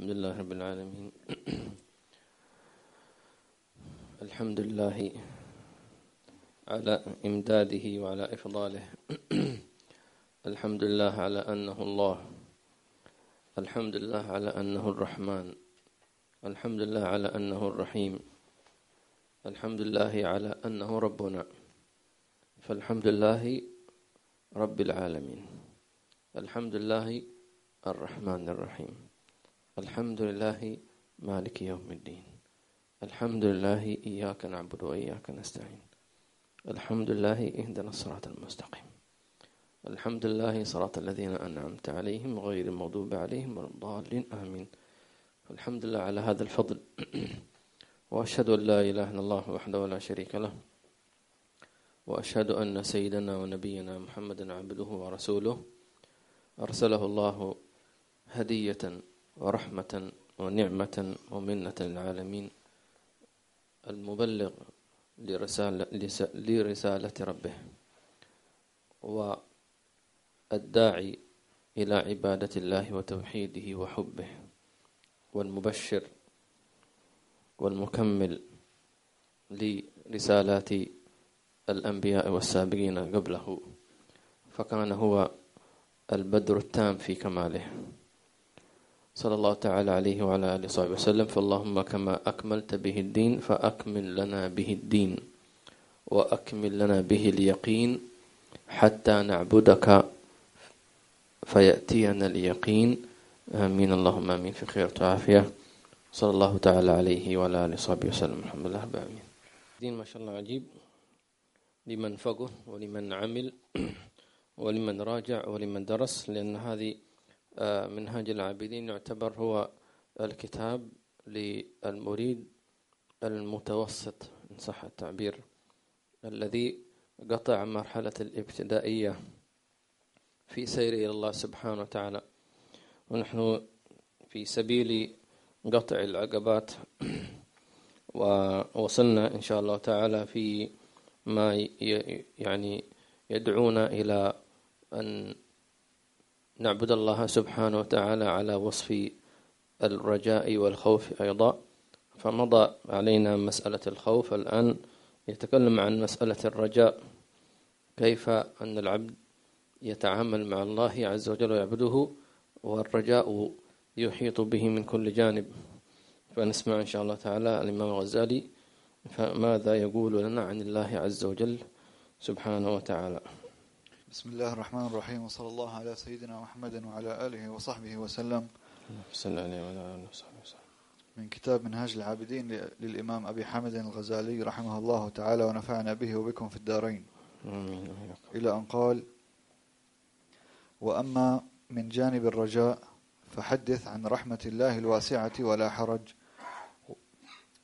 الحمد لله رب العالمين. الحمد لله على إمداده وعلى إفضاله. الحمد لله على أنه الله. الحمد لله على أنه الرحمن. الحمد لله على أنه الرحيم. الحمد لله على أنه ربنا. فالحمد لله رب العالمين. الحمد لله الرحمن الرحيم. الحمد لله مالك يوم الدين الحمد لله إياك نعبد وإياك نستعين الحمد لله اهدنا الصراط المستقيم الحمد لله صراط الذين أنعمت عليهم غير المغضوب عليهم ولا الضالين آمين الحمد لله على هذا الفضل وأشهد أن لا إله إلا الله وحده لا شريك له وأشهد أن سيدنا ونبينا محمدا عبده ورسوله أرسله الله هدية ورحمة ونعمة ومنة للعالمين المبلغ لرسالة, لرسالة ربه والداعي إلى عبادة الله وتوحيده وحبه والمبشر والمكمل لرسالات الأنبياء والسابقين قبله فكان هو البدر التام في كماله. صلى الله تعالى عليه وعلى آله وصحبه وسلم. فاللهم كما أكملت به الدين فأكمل لنا به الدين وأكمل لنا به اليقين حتى نعبدك فيأتينا اليقين. آمين. اللهم آمين. في خير وعافية. صلى الله تعالى عليه وعلى آله وصحبه وسلم. الحمد لله رب العالمين. دين ما شاء الله عجيب. لمن فقه ولمن عمل ولمن راجع ولمن درس لأن هذه منهاج العابدين يعتبر هو الكتاب للمريد المتوسط إن صح التعبير الذي قطع مرحلة الابتدائية في سير إلى الله سبحانه وتعالى. ونحن في سبيل قطع العقبات ووصلنا إن شاء الله تعالى في ما يعني يدعونا إلى أن نعبد الله سبحانه وتعالى على وصف الرجاء والخوف أيضا فمضى علينا مسألة الخوف الآن يتكلم عن مسألة الرجاء كيف أن العبد يتعامل مع الله عز وجل ويعبده والرجاء يحيط به من كل جانب. فنسمع إن شاء الله تعالى الإمام الغزالي فماذا يقول لنا عن الله عز وجل سبحانه وتعالى؟ بسم الله الرحمن الرحيم وصلى الله على سيدنا محمد وعلى آله وصحبه وسلم. صلى عليه وعلى آله وصحبه وسلم. من كتاب منهاج العابدين للإمام أبي حامد الغزالي رحمه الله تعالى ونفعنا به وبكم في الدارين. آمين. إلى أن قال وأما من جانب الرجاء فحدث عن رحمة الله الواسعة ولا حرج.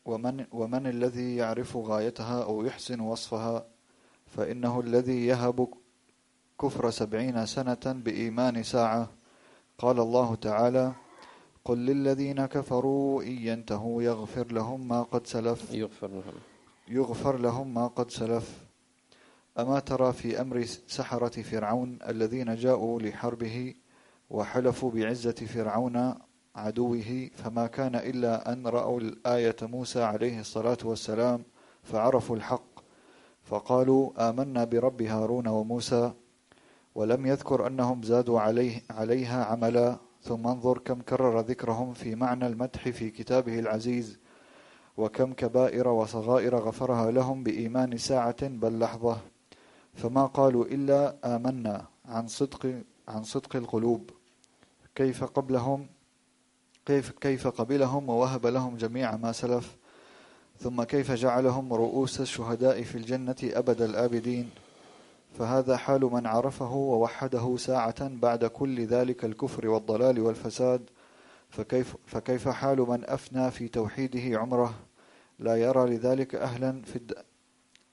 ومن, ومن الذي يعرف غايتها أو يحسن وصفها فإنه الذي يهب كفر سبعين سنة بإيمان ساعة. قال الله تعالى قل للذين كفروا إن ينتهوا يغفر لهم ما قد سلف. يغفر لهم. يغفر لهم ما قد سلف. أما ترى في أمر سحرة فرعون الذين جاءوا لحربه وحلفوا بعزة فرعون عدوه فما كان إلا أن رأوا الآية موسى عليه الصلاة والسلام فعرفوا الحق فقالوا آمنا برب هارون وموسى ولم يذكر أنهم زادوا عليه عليها عملا. ثم انظر كم كرر ذكرهم في معنى المدح في كتابه العزيز وكم كبائر وصغائر غفرها لهم بإيمان ساعة بل لحظة. فما قالوا إلا آمنا عن صدق عن صدق القلوب. كيف قبلهم كيف كيف قبلهم ووهب لهم جميع ما سلف. ثم كيف جعلهم رؤوس الشهداء في الجنة أبد الآبدين. فهذا حال من عرفه ووحده ساعة بعد كل ذلك الكفر والضلال والفساد فكيف, فكيف حال من أفنى في توحيده عمره؟ لا يرى لذلك أهلا في الد...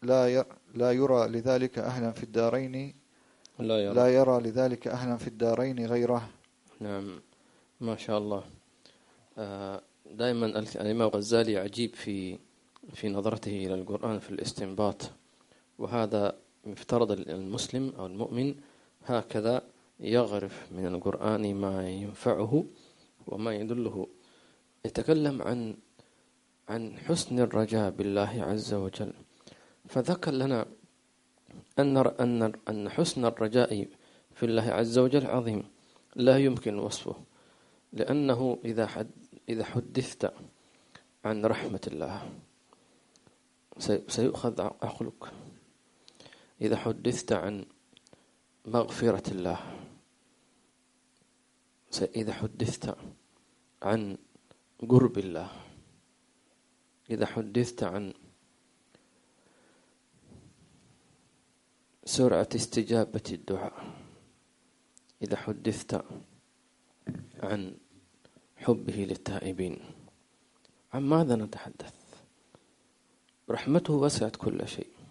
لا, ي... لا يرى لذلك أهلا في الدارين لا يرى, لا يرى لذلك أهلا في الدارين غيره. نعم. ما شاء الله. آه، دائما الإمام الغزالي عجيب في في نظرته إلى القرآن في الاستنباط وهذا يفترض المسلم أو المؤمن هكذا يغرف من القرآن ما ينفعه وما يدله. يتكلم عن عن حسن الرجاء بالله عز وجل. فذكر لنا أن أن أن حسن الرجاء في الله عز وجل عظيم. لا يمكن وصفه لأنه إذا حد إذا حدثت عن رحمة الله سيؤخذ عقلك. إذا حدثت عن مغفرة الله إذا حدثت عن قرب الله إذا حدثت عن سرعة استجابة الدعاء إذا حدثت عن حبه للتائبين. عن ماذا نتحدث؟ رحمته وسعت كل شيء.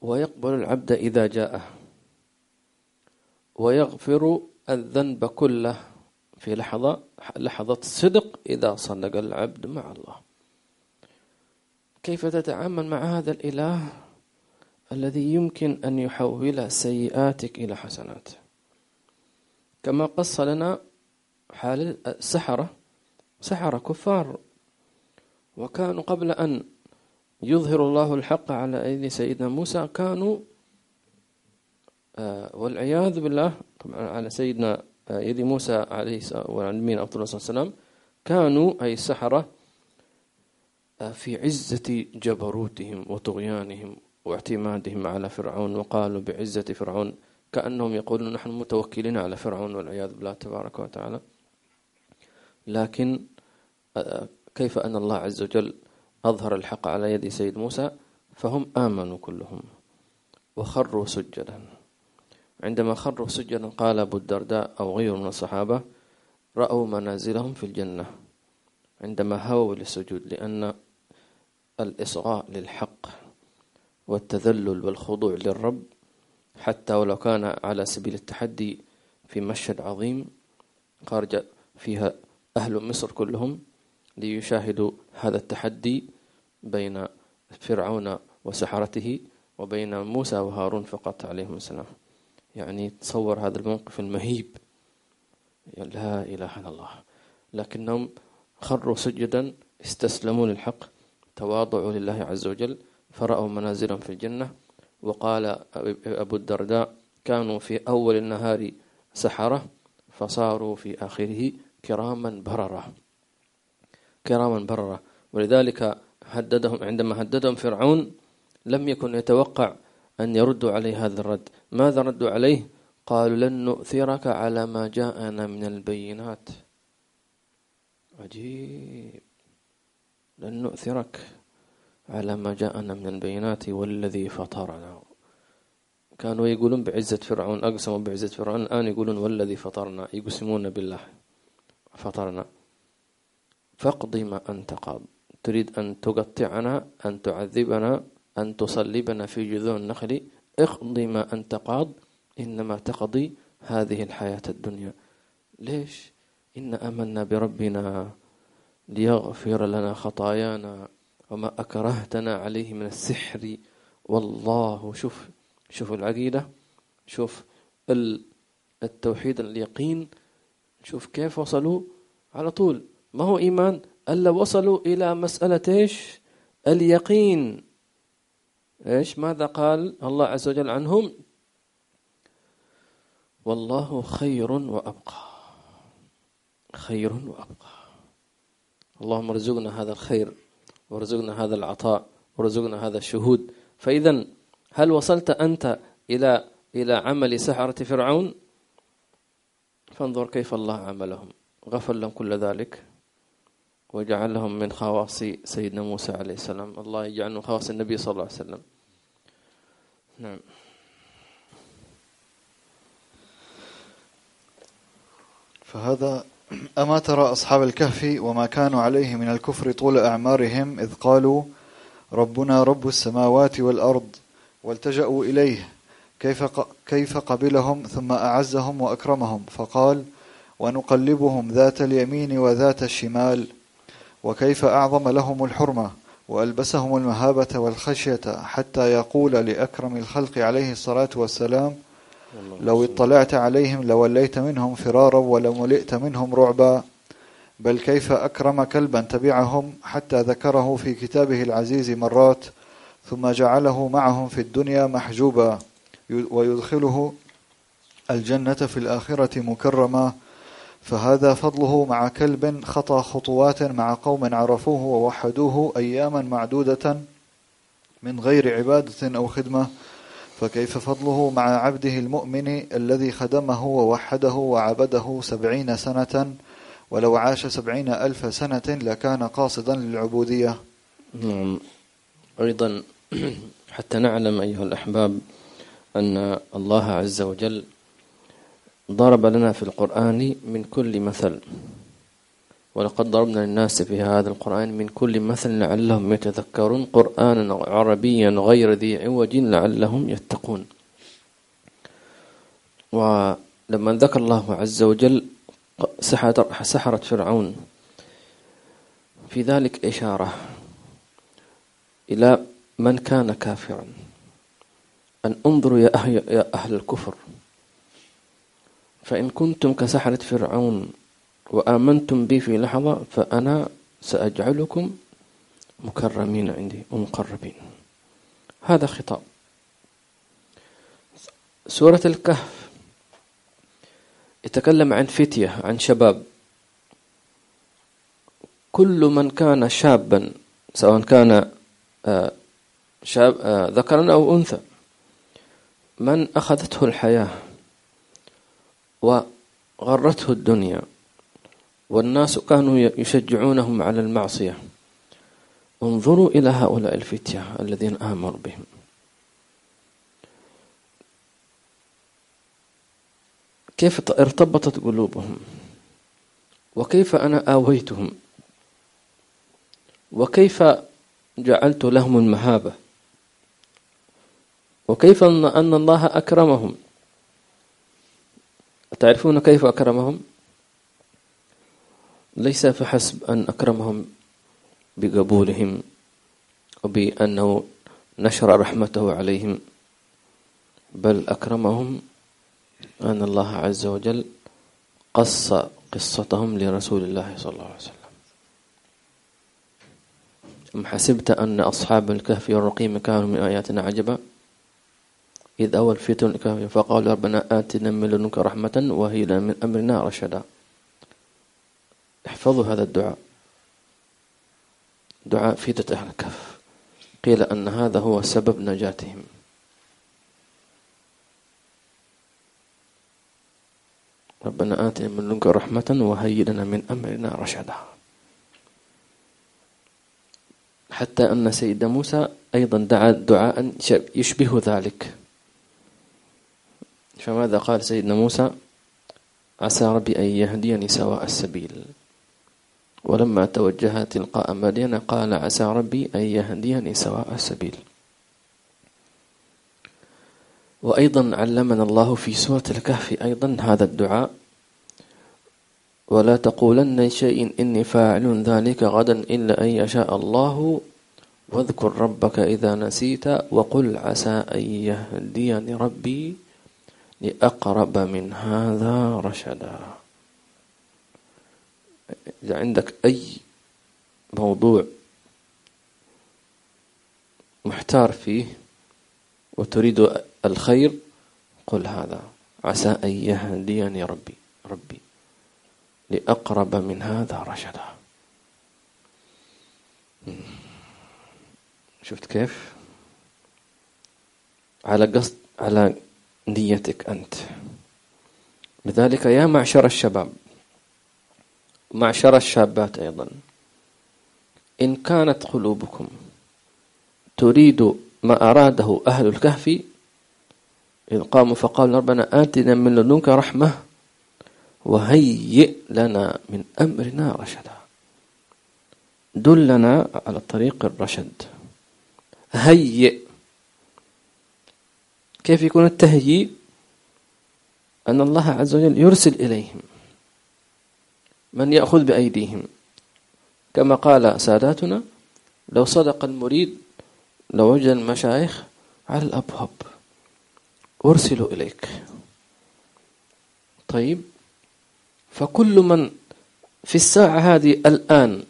ويقبل العبد إذا جاءه ويغفر الذنب كله في لحظة لحظة صدق إذا صدق العبد مع الله. كيف تتعامل مع هذا الإله الذي يمكن أن يحول سيئاتك إلى حسنات؟ كما قص لنا حال السحرة سحرة كفار وكانوا قبل أن يظهر الله الحق على أيدي سيدنا موسى. كانوا آه، والعياذ بالله طبعا على سيدنا آه، يدي موسى عليه وعلى أفضل الصلاة والسلام. كانوا أي السحرة آه، في عزة جبروتهم وطغيانهم واعتمادهم على فرعون وقالوا بعزة فرعون كأنهم يقولون نحن متوكلين على فرعون والعياذ بالله تبارك وتعالى. لكن كيف أن الله عز وجل أظهر الحق على يد سيد موسى فهم آمنوا كلهم وخروا سجدا. عندما خروا سجدا قال أبو الدرداء أو غيره من الصحابة رأوا منازلهم في الجنة عندما هووا للسجود لأن الإصغاء للحق والتذلل والخضوع للرب حتى ولو كان على سبيل التحدي في مشهد عظيم خارج فيها أهل مصر كلهم ليشاهدوا هذا التحدي بين فرعون وسحرته وبين موسى وهارون فقط عليهم السلام. يعني تصور هذا الموقف المهيب. لا إله إلا الله. لكنهم خروا سجدا استسلموا للحق تواضعوا لله عز وجل فرأوا منازلهم في الجنة. وقال أبو الدرداء كانوا في أول النهار سحرة فصاروا في آخره كراما بررة. كراما بررة ولذلك هددهم عندما هددهم فرعون لم يكن يتوقع أن يردوا عليه هذا الرد. ماذا ردوا عليه؟ قالوا لن نؤثرك على ما جاءنا من البينات. عجيب. لن نؤثرك على ما جاءنا من البينات والذي فطرنا. كانوا يقولون بعزة فرعون أقسموا بعزة فرعون. الآن يقولون والذي فطرنا يقسمون بالله. فطرنا. فاقض ما أنت قاض. تريد أن تقطعنا أن تعذبنا أن تصلبنا في جذوع النخل. اقضي ما أنت قاض إنما تقضي هذه الحياة الدنيا. ليش؟ إن أمنا بربنا ليغفر لنا خطايانا وما أكرهتنا عليه من السحر. والله شوف شوف العقيدة شوف التوحيد اليقين شوف كيف وصلوا على طول. ما هو إيمان؟ ألا وصلوا إلى مسألة إيش؟ اليقين. إيش؟ ماذا قال الله عز وجل عنهم؟ والله خير وأبقى. خير وأبقى. اللهم ارزقنا هذا الخير وارزقنا هذا العطاء وارزقنا هذا الشهود. فإذا هل وصلت أنت إلى إلى عمل سحرة فرعون؟ فانظر كيف الله عملهم. غفر لهم كل ذلك. وجعلهم من خواص سيدنا موسى عليه السلام. الله يجعل من خواص النبي صلى الله عليه وسلم. نعم. فهذا أما ترى أصحاب الكهف وما كانوا عليه من الكفر طول أعمارهم إذ قالوا ربنا رب السماوات والأرض والتجأوا إليه. كيف كيف قبلهم ثم أعزهم وأكرمهم؟ فقال ونقلبهم ذات اليمين وذات الشمال. وكيف أعظم لهم الحرمة وألبسهم المهابة والخشية حتى يقول لأكرم الخلق عليه الصلاة والسلام لو اطلعت عليهم لوليت منهم فرارا ولملئت منهم رعبا. بل كيف أكرم كلبا تبعهم حتى ذكره في كتابه العزيز مرات ثم جعله معهم في الدنيا محجوبا. ويدخله الجنة في الآخرة مكرما. فهذا فضله مع كلب خطى خطوات مع قوم عرفوه ووحدوه أياما معدودة من غير عبادة أو خدمة. فكيف فضله مع عبده المؤمن الذي خدمه ووحده وعبده سبعين سنة؟ ولو عاش سبعين ألف سنة لكان قاصدا للعبودية. نعم. أيضا حتى نعلم أيها الأحباب أن الله عز وجل ضرب لنا في القرآن من كل مثل. ولقد ضربنا للناس في هذا القرآن من كل مثل لعلهم يتذكرون قرآنا عربيا غير ذي عوج لعلهم يتقون. ولما ذكر الله عز وجل سحرة فرعون في ذلك إشارة إلى من كان كافرا. أن انظروا يا أهل الكفر. فإن كنتم كسحرة فرعون وآمنتم بي في لحظة فأنا سأجعلكم مكرمين عندي ومقربين هذا خطاب. سورة الكهف يتكلم عن فتية عن شباب. كل من كان شابا سواء كان آه، شاب آه، ذكرا أو أنثى من أخذته الحياة؟ وغرته الدنيا. والناس كانوا يشجعونهم على المعصية. انظروا إلى هؤلاء الفتية الذين آمروا بهم. كيف ارتبطت قلوبهم؟ وكيف أنا آويتهم؟ وكيف جعلت لهم المهابة؟ وكيف أن الله أكرمهم؟ تعرفون كيف أكرمهم؟ ليس فحسب أن أكرمهم بقبولهم وبأنه نشر رحمته عليهم بل أكرمهم أن الله عز وجل قص قصتهم لرسول الله صلى الله عليه وسلم. أم حسبت أن أصحاب الكهف والرقيم كانوا من آياتنا عجبا؟ إذ أول فتن الكهف فقال ربنا آتنا من لدنك رحمة وهي من أمرنا رشدا. احفظوا هذا الدعاء. دعاء فيدة أهل الكهف قيل أن هذا هو سبب نجاتهم. ربنا آتنا من لدنك رحمة وهيئ لنا من أمرنا رشدا. حتى أن سيد موسى أيضا دعا دعاء يشبه ذلك. فماذا قال سيدنا موسى. عسى ربي أن يهديني سواء السبيل. ولما توجه تلقاء مدين قال عسى ربي أن يهديني سواء السبيل. وأيضا علمنا الله في سورة الكهف أيضا هذا الدعاء. ولا تقولن شيء إني فاعل ذلك غدا إلا أن يشاء الله. واذكر ربك إذا نسيت وقل عسى أن يهديني ربي. لأقرب من هذا رشدا. إذا عندك أي موضوع محتار فيه وتريد الخير قل هذا. عسى أن يهديني ربي. ربي. لأقرب من هذا رشدا. شفت كيف؟ على قصد على نيتك أنت. لذلك يا معشر الشباب معشر الشابات أيضا إن كانت قلوبكم تريد ما أراده أهل الكهف إذ قاموا فقالوا ربنا آتنا من لدنك رحمة وهيئ لنا من أمرنا رشدا. دلنا على طريق الرشد. هيئ كيف يكون التهيئ؟ أن الله عز وجل يرسل إليهم من يأخذ بأيديهم. كما قال ساداتنا لو صدق المريد لوجد المشايخ على الأبواب. أرسلوا إليك. طيب فكل من في الساعة هذه الآن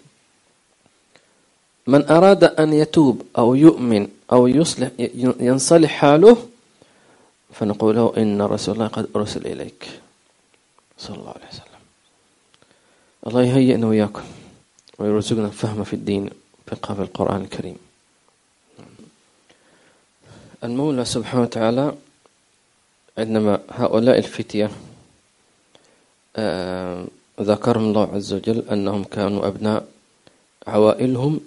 من أراد أن يتوب أو يؤمن أو يصلح ينصلح حاله فنقول له إن رسول الله قد أرسل إليك. صلى الله عليه وسلم. الله يهيئنا وإياكم ويرزقنا الفهم في الدين فقه في القرآن الكريم. المولى سبحانه وتعالى عندما هؤلاء الفتية آه، ذكرهم الله عز وجل أنهم كانوا أبناء عوائلهم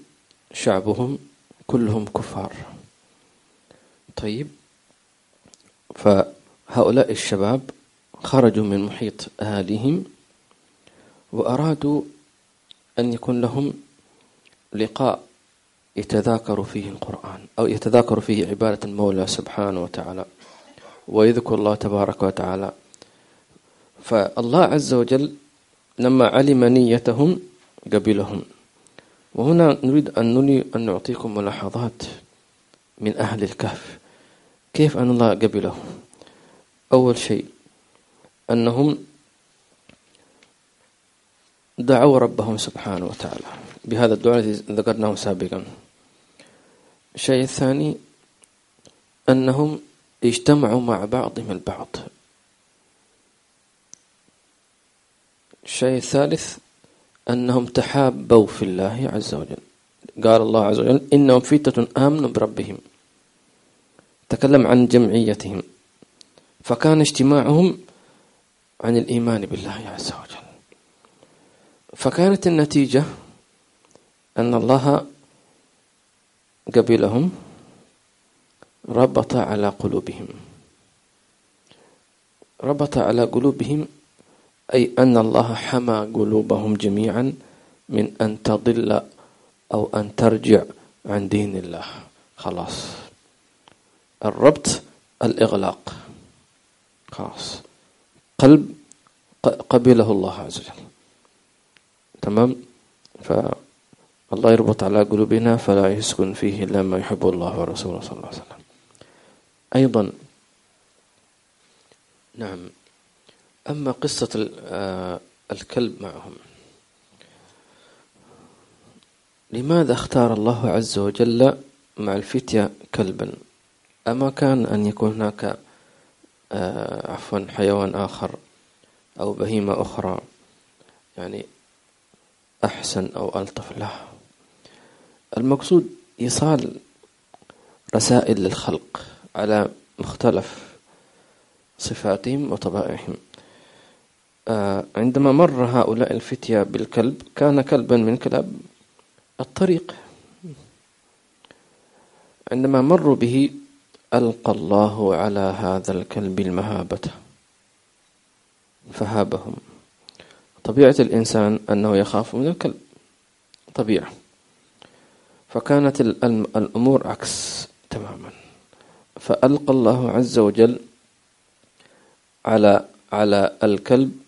شعبهم كلهم كفار. طيب فهؤلاء الشباب خرجوا من محيط أهاليهم وأرادوا أن يكون لهم لقاء يتذاكر فيه القرآن أو يتذاكر فيه عبادة المولى سبحانه وتعالى ويذكر الله تبارك وتعالى. فالله عز وجل لما علم نيتهم قبلهم. وهنا نريد أن أن نعطيكم ملاحظات من أهل الكهف. كيف أن الله قبلهم أول شيء أنهم دعوا ربهم سبحانه وتعالى. بهذا الدعاء الذي ذكرناه سابقا. الشيء الثاني أنهم اجتمعوا مع بعضهم البعض. الشيء الثالث أنهم تحابوا في الله عز وجل. قال الله عز وجل إنهم فتة آمنوا بربهم. تكلم عن جمعيتهم فكان اجتماعهم عن الإيمان بالله عز وجل. فكانت النتيجة أن الله قبلهم ربط على قلوبهم. ربط على قلوبهم أي أن الله حمى قلوبهم جميعا من أن تضل أو أن ترجع عن دين الله. خلاص. الربط الإغلاق. خلاص. قلب قبله الله عز وجل. تمام؟ فالله يربط على قلوبنا فلا يسكن فيه إلا ما يحب الله ورسوله صلى الله عليه وسلم. أيضا نعم. أما قصة آه، الكلب معهم. لماذا اختار الله عز وجل مع الفتية كلبا؟ أما كان أن يكون هناك آه، عفوا حيوان آخر أو بهيمة أخرى يعني أحسن أو ألطف له. المقصود إيصال رسائل للخلق على مختلف صفاتهم وطبائعهم. آه، عندما مر هؤلاء الفتية بالكلب كان كلبا من كلاب الطريق. عندما مروا به ألقى الله على هذا الكلب المهابة فهابهم. طبيعة الإنسان أنه يخاف من الكلب طبيعة. فكانت الأمور عكس تماما. فألقى الله عز وجل على على الكلب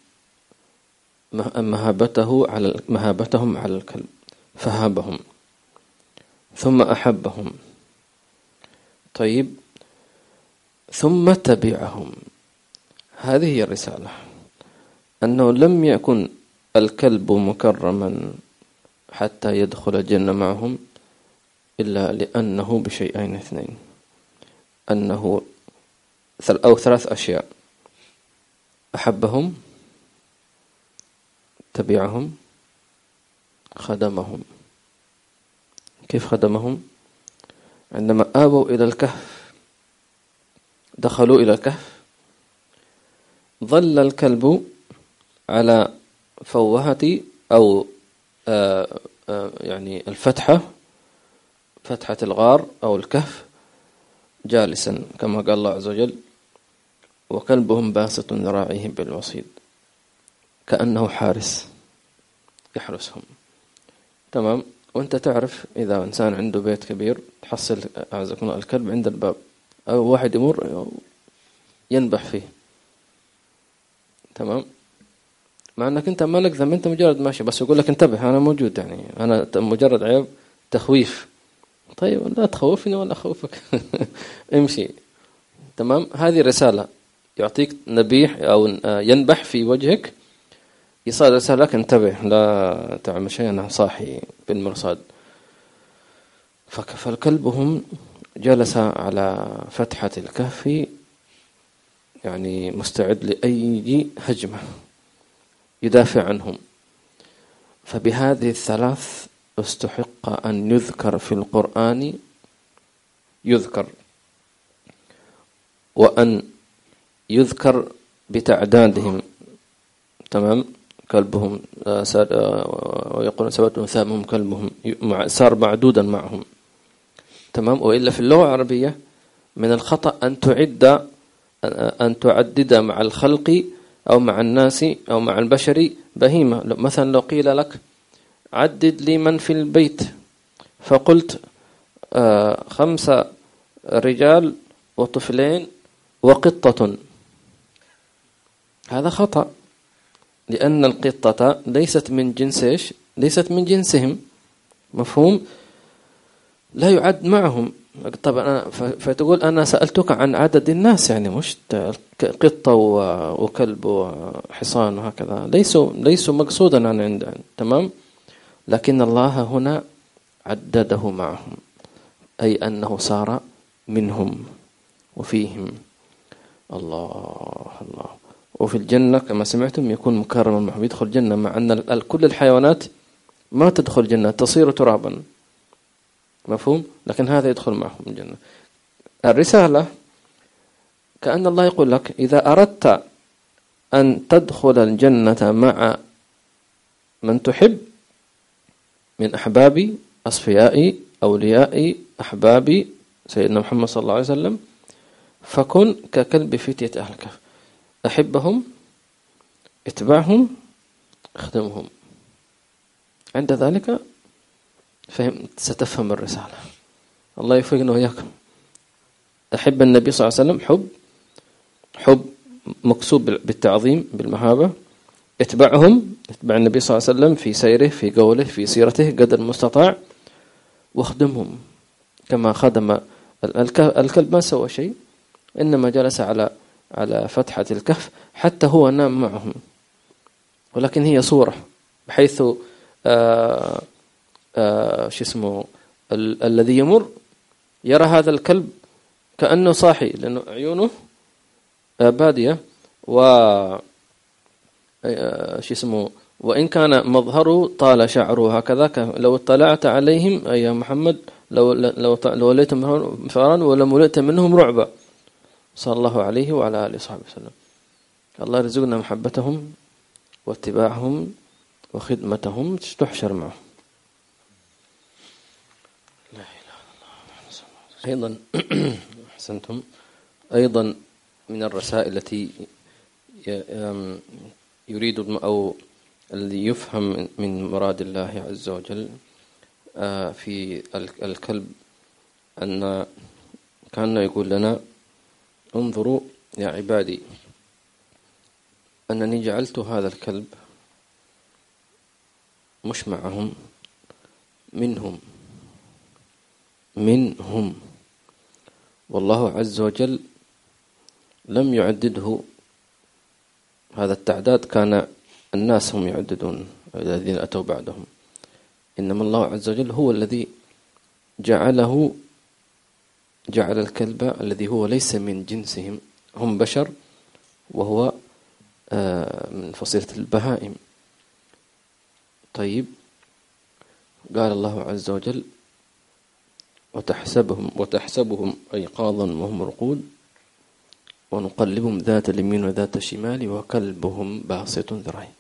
مهابته على مهابتهم على الكلب فهابهم. ثم أحبهم. طيب ثم تبعهم. هذه هي الرسالة. أنه لم يكن الكلب مكرما حتى يدخل الجنة معهم إلا لأنه بشيئين اثنين. أنه أو ثلاث أشياء. أحبهم تبعهم خدمهم. كيف خدمهم؟ عندما آووا إلى الكهف دخلوا إلى الكهف. ظل الكلب على فوهة أو آه، آه، يعني الفتحة فتحة الغار أو الكهف جالسا كما قال الله عز وجل وكلبهم باسط ذراعيه بالوصيد كأنه حارس يحرسهم. تمام؟ وأنت تعرف إذا إنسان عنده بيت كبير تحصل أعزكم الكلب عند الباب. أو واحد يمر ينبح فيه. تمام؟ مع إنك أنت ما لك ذنب أنت مجرد ماشي بس يقول لك انتبه أنا موجود يعني. أنا مجرد عيب تخويف. طيب لا تخوفني ولا أخوفك. امشي. تمام؟ هذه رسالة يعطيك نبيح أو ينبح في وجهك. إيصال رسالة لك انتبه لا تعمل شيء أنا صاحي بالمرصاد. فالكلبهم جلس على فتحة الكهف يعني مستعد لأي هجمة يدافع عنهم. فبهذه الثلاث استحق أن يذكر في القرآن يذكر. وأن يذكر بتعدادهم. تمام؟ كلبهم آه، آه، ويقولون سبت ثامهم كلبهم صار معدودا معهم. تمام؟ وإلا في اللغة العربية من الخطأ أن تعد أن تعدد مع الخلق أو مع الناس أو مع البشر بهيمة. مثلا لو قيل لك عدد لي من في البيت فقلت آه، خمسة رجال وطفلين وقطة. هذا خطأ لأن القطة ليست من جنس ليست من جنسهم. مفهوم؟ لا يعد معهم. طبعا أنا فتقول أنا سألتك عن عدد الناس يعني مش قطة وكلب وحصان وهكذا. ليسوا ليسوا مقصودا عن عند تمام؟ لكن الله هنا عدده معهم أي أنه صار منهم وفيهم. الله الله. وفي الجنة كما سمعتم يكون مكرما يدخل الجنة مع أن كل الحيوانات ما تدخل الجنة تصير ترابا. مفهوم؟ لكن هذا يدخل معهم الجنة الرسالة كأن الله يقول لك إذا أردت أن تدخل الجنة مع من تحب من أحبابي أصفيائي أوليائي أحبابي سيدنا محمد صلى الله عليه وسلم فكن ككلب فتية أهل الكهف. أحبهم اتبعهم اخدمهم عند ذلك فهم ستفهم الرسالة. الله يوفقنا وإياكم. أحب النبي صلى الله عليه وسلم حب حب مقصود بالتعظيم بالمهابة اتبعهم اتبع النبي صلى الله عليه وسلم في سيره في قوله في سيرته قدر المستطاع. واخدمهم. كما خدم الكلب ما سوى شيء إنما جلس على على فتحة الكهف حتى هو نام معهم. ولكن هي صورة بحيث آآ شو اسمه ال الذي يمر يرى هذا الكلب كأنه صاحي لأنه عيونه بادية. و شو اسمه وإن كان مظهره طال شعره هكذا لو اطلعت عليهم أي محمد لو لو لو وليتم فرارا ولم وليت منهم رعبا. صلى الله عليه وعلى آله وصحبه وسلم. الله يرزقنا محبتهم واتباعهم وخدمتهم تحشر معهم لا إله إلا الله أيضا أحسنتم. أيضا من الرسائل التي يريد أو الذي يفهم من مراد الله عز وجل آه، في الكلب أن كأن يقول لنا انظروا يا عبادي أنني جعلت هذا الكلب مش معهم منهم منهم. والله عز وجل لم يعدده. هذا التعداد كان الناس هم يعددون الذين أتوا بعدهم. إنما الله عز وجل هو الذي جعله جعل الكلب الذي هو ليس من جنسهم هم بشر وهو آه، من فصيلة البهائم. طيب. قال الله عز وجل وتحسبهم وتحسبهم أيقاظا وهم رقود. ونقلبهم ذات اليمين وذات الشمال وكلبهم باسط ذرعيه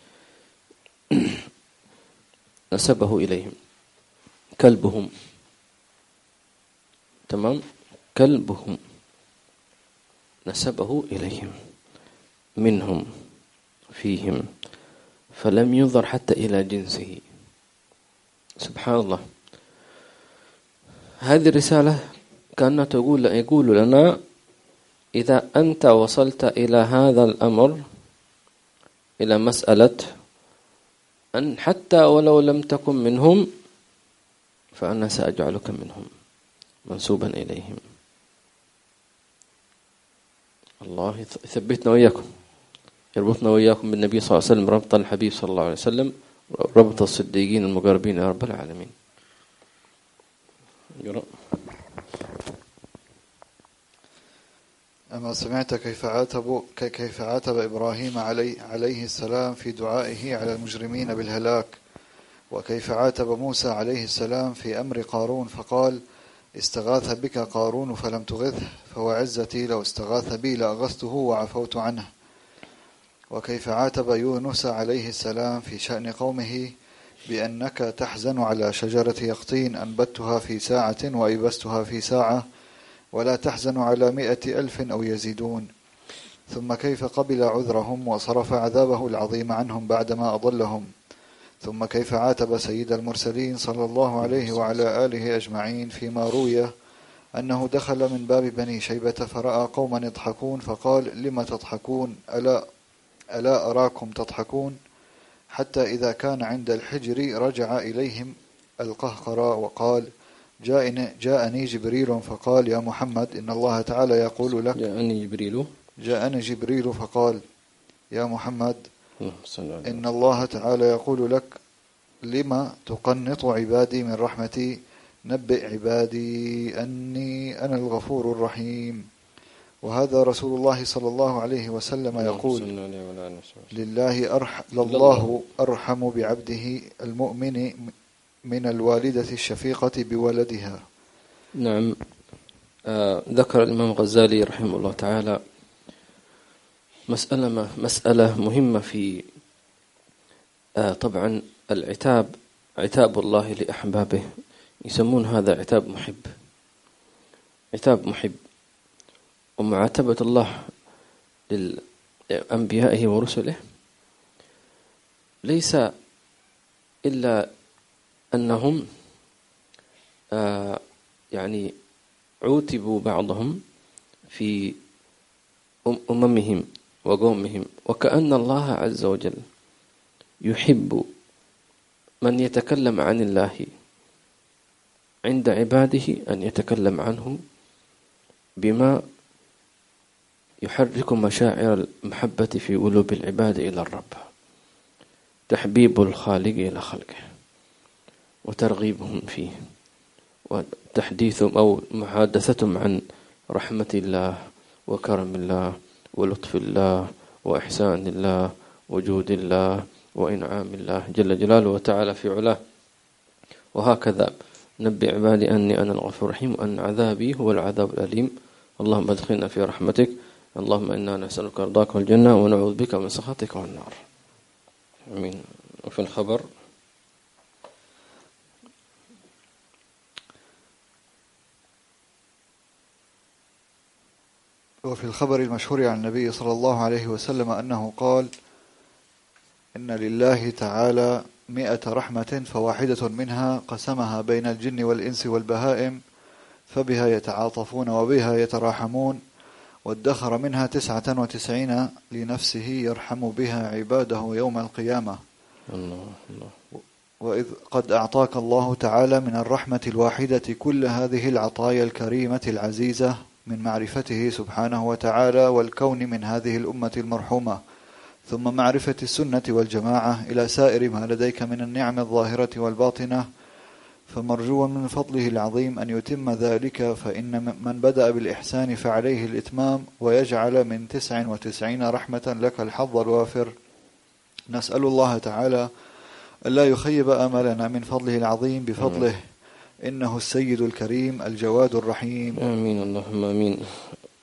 نسبه إليهم. كلبهم. تمام؟ كلبهم. نسبه إليهم. منهم. فيهم. فلم ينظر حتى إلى جنسه. سبحان الله. هذه الرسالة كانت تقول يقول لنا إذا أنت وصلت إلى هذا الأمر إلى مسألة أن حتى ولو لم تكن منهم فأنا سأجعلك منهم منسوبا إليهم. الله يثبتنا وإياكم يربطنا وإياكم بالنبي صلى الله عليه وسلم ربط الحبيب صلى الله عليه وسلم ربط الصديقين المقربين يا رب العالمين. أما سمعت كيف عاتب كيف عاتب إبراهيم علي عليه السلام في دعائه على المجرمين بالهلاك وكيف عاتب موسى عليه السلام في أمر قارون فقال استغاث بك قارون فلم تغثه فوعزتي لو استغاث بي لأغثته وعفوت عنه. وكيف عاتب يونس عليه السلام في شأن قومه بأنك تحزن على شجرة يقطين أنبتها في ساعة وأيبستها في ساعة ولا تحزن على مئة ألف أو يزيدون. ثم كيف قبل عذرهم وصرف عذابه العظيم عنهم بعدما أضلهم؟ ثم كيف عاتب سيد المرسلين صلى الله عليه وعلى آله أجمعين فيما روي أنه دخل من باب بني شيبة فرأى قوما يضحكون فقال لم تضحكون؟ ألا, ألا أراكم تضحكون؟ حتى إذا كان عند الحجر رجع إليهم القهقرى وقال جاءني, جاءني جبريل فقال يا محمد إن الله تعالى يقول لك جاءني جبريل. جاءني جبريل فقال يا محمد إن الله تعالى يقول لك لما تقنط عبادي من رحمتي؟ نبئ عبادي أني أنا الغفور الرحيم. وهذا رسول الله صلى الله عليه وسلم يقول لله أرح لله أرحم بعبده المؤمن من الوالدة الشفيقة بولدها. نعم. آه ذكر الإمام الغزالي رحمه الله تعالى مسألة مسألة مهمة في آه طبعا العتاب عتاب الله لأحبابه. يسمون هذا عتاب محب. عتاب محب. ومعاتبة الله لأنبيائه ورسله ليس إلا أنهم آه يعني عوتبوا بعضهم في أممهم وقومهم. وكأن الله عز وجل يحب من يتكلم عن الله عند عباده أن يتكلم عنه بما يحرك مشاعر المحبة في قلوب العباد إلى الرب. تحبيب الخالق إلى خلقه وترغيبهم فيه وتحديثهم أو محادثتهم عن رحمة الله وكرم الله ولطف الله وإحسان الله وجود الله وإنعام الله جل جلاله وتعالى في علاه. وهكذا نبي عبادي أني أنا الغفور الرحيم وأن عذابي هو العذاب الأليم. اللهم أدخلنا في رحمتك اللهم إنا نسألك رضاك والجنة ونعوذ بك من سخطك والنار. أمين. وفي الخبر وفي الخبر المشهور عن النبي صلى الله عليه وسلم أنه قال إن لله تعالى مئة رحمة فواحدة منها قسمها بين الجن والإنس والبهائم فبها يتعاطفون وبها يتراحمون. وادخر منها تسعة وتسعين لنفسه يرحم بها عباده يوم القيامة. الله الله. وإذ قد أعطاك الله تعالى من الرحمة الواحدة كل هذه العطايا الكريمة العزيزة من معرفته سبحانه وتعالى والكون من هذه الأمة المرحومة. ثم معرفة السنة والجماعة إلى سائر ما لديك من النعم الظاهرة والباطنة فمرجوا من فضله العظيم أن يتم ذلك فإن من بدأ بالإحسان فعليه الإتمام ويجعل من تسع وتسعين رحمة لك الحظ الوافر. نسأل الله تعالى ألا يخيب آملنا من فضله العظيم بفضله. إنه السيد الكريم الجواد الرحيم. آمين. اللهم آمين.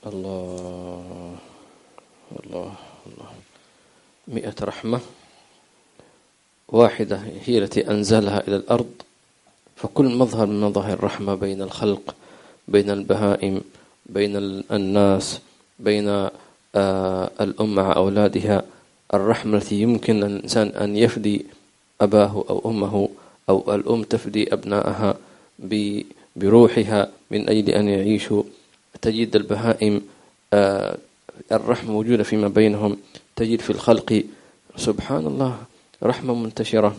الله الله الله. مئة رحمة واحدة هي التي أنزلها إلى الأرض. فكل مظهر من مظاهر الرحمة بين الخلق بين البهائم بين الناس بين آه، الأم مع أولادها. الرحمة التي يمكن الإنسان أن يفدي أباه أو أمه أو الأم تفدي أبنائها بروحها من أجل أن يعيشوا. تجد البهائم آه، الرحمة موجودة فيما بينهم. تجد في الخلق سبحان الله رحمة منتشرة.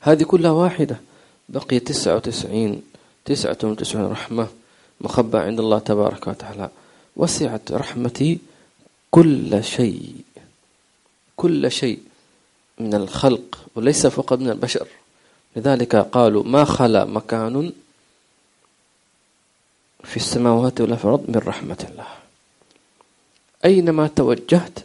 هذه كلها واحدة. بقي تسعة وتسعين تسعة وتسعين رحمة مخبى عند الله تبارك وتعالى. وسعت رحمتي كل شيء كل شيء من الخلق وليس فقط من البشر. لذلك قالوا ما خلا مكان في السماوات ولا في الأرض من رحمة الله. أينما توجهت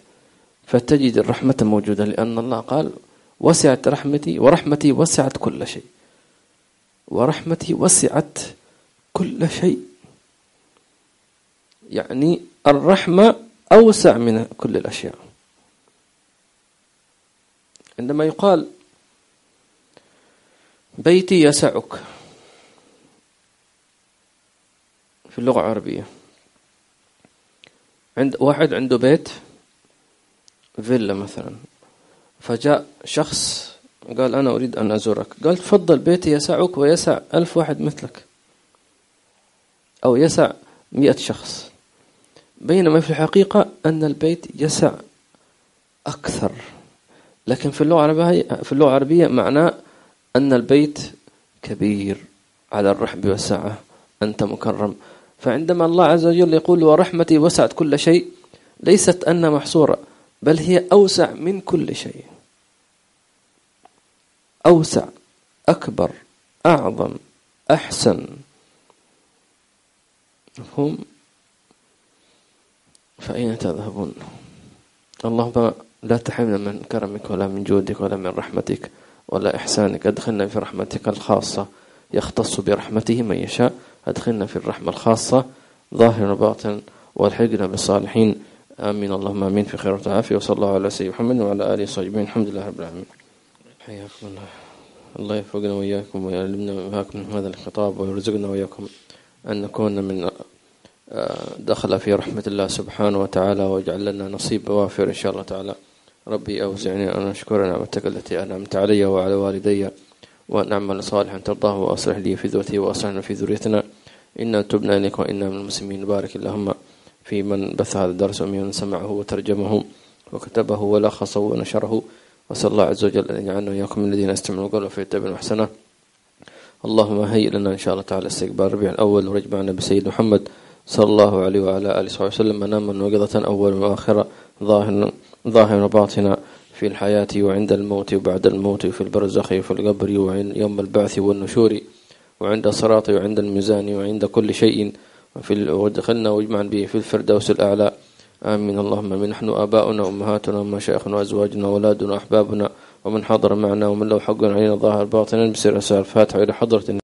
فتجد الرحمة موجودة لأن الله قال وسعت رحمتي ورحمتي وسعت كل شيء. ورحمتي وسعت كل شيء. يعني الرحمة أوسع من كل الأشياء. عندما يقال بيتي يسعك في اللغة العربية عند واحد عنده بيت فيلا مثلا فجاء شخص قال أنا أريد أن أزورك. قال تفضل بيتي يسعك ويسع ألف واحد مثلك. أو يسع مئة شخص. بينما في الحقيقة أن البيت يسع أكثر. لكن في اللغة العربية في اللغة العربية معناه أن البيت كبير على الرحب والسعة. أنت مكرم. فعندما الله عز وجل يقول ورحمتي وسعت كل شيء ليست أن محصورة بل هي أوسع من كل شيء. أوسع أكبر أعظم أحسن. مفهوم؟ فأين تذهبون؟ اللهم لا تحرمنا من كرمك ولا من جودك ولا من رحمتك ولا إحسانك. أدخلنا في رحمتك الخاصة. يختص برحمته من يشاء. أدخلنا في الرحمة الخاصة. ظاهر وباطن والحقنا بالصالحين. آمين. اللهم آمين. في خير وعافية وصلى الله على سيدنا محمد وعلى آله وصحبه الحمد لله رب العالمين. حياكم الله. الله يوفقنا وإياكم ويعلمنا وإياكم هذا الخطاب ويرزقنا وإياكم أن نكون من آه، دخل في رحمة الله سبحانه وتعالى واجعل لنا نصيب وافر إن شاء الله تعالى. ربي أوزعني أن أشكر نعمتك التي أنعمت علي وعلى والدي وأن أعمل صالحا ترضاه وأصلح لي في ذريتي وأصلحنا في ذريتنا. إنا تبنا إليك وإنا من المسلمين. بارك اللهم في من بث هذا الدرس ومن سمعه وترجمه وكتبه ولخصه ونشره. وصلى الله عز وجل أن يجعلنا وإياكم من الذين أستمعوا القول فيتبعون أحسنه اللهم هيئ لنا إن شاء الله تعالى استقبال الربيع الأول ورجمعنا بسيد محمد صلى الله عليه وعلى آله وصحبه وسلم مناما وقظة أول وآخرة ظاهرا ظاهر وباطنا في الحياة وعند الموت وبعد الموت وفي البرزخ وفي القبر وعند يوم البعث والنشور وعند الصراط وعند الميزان وعند كل شيء. وفي ودخلنا واجمعا به في الفردوس الأعلى. آمين. اللهم من نحن آباؤنا وأمهاتنا ومشايخنا وأزواجنا وأولادنا وأحبابنا ومن حضر معنا ومن له حق علينا ظاهر باطنا بسر الفاتحة إلى حضرة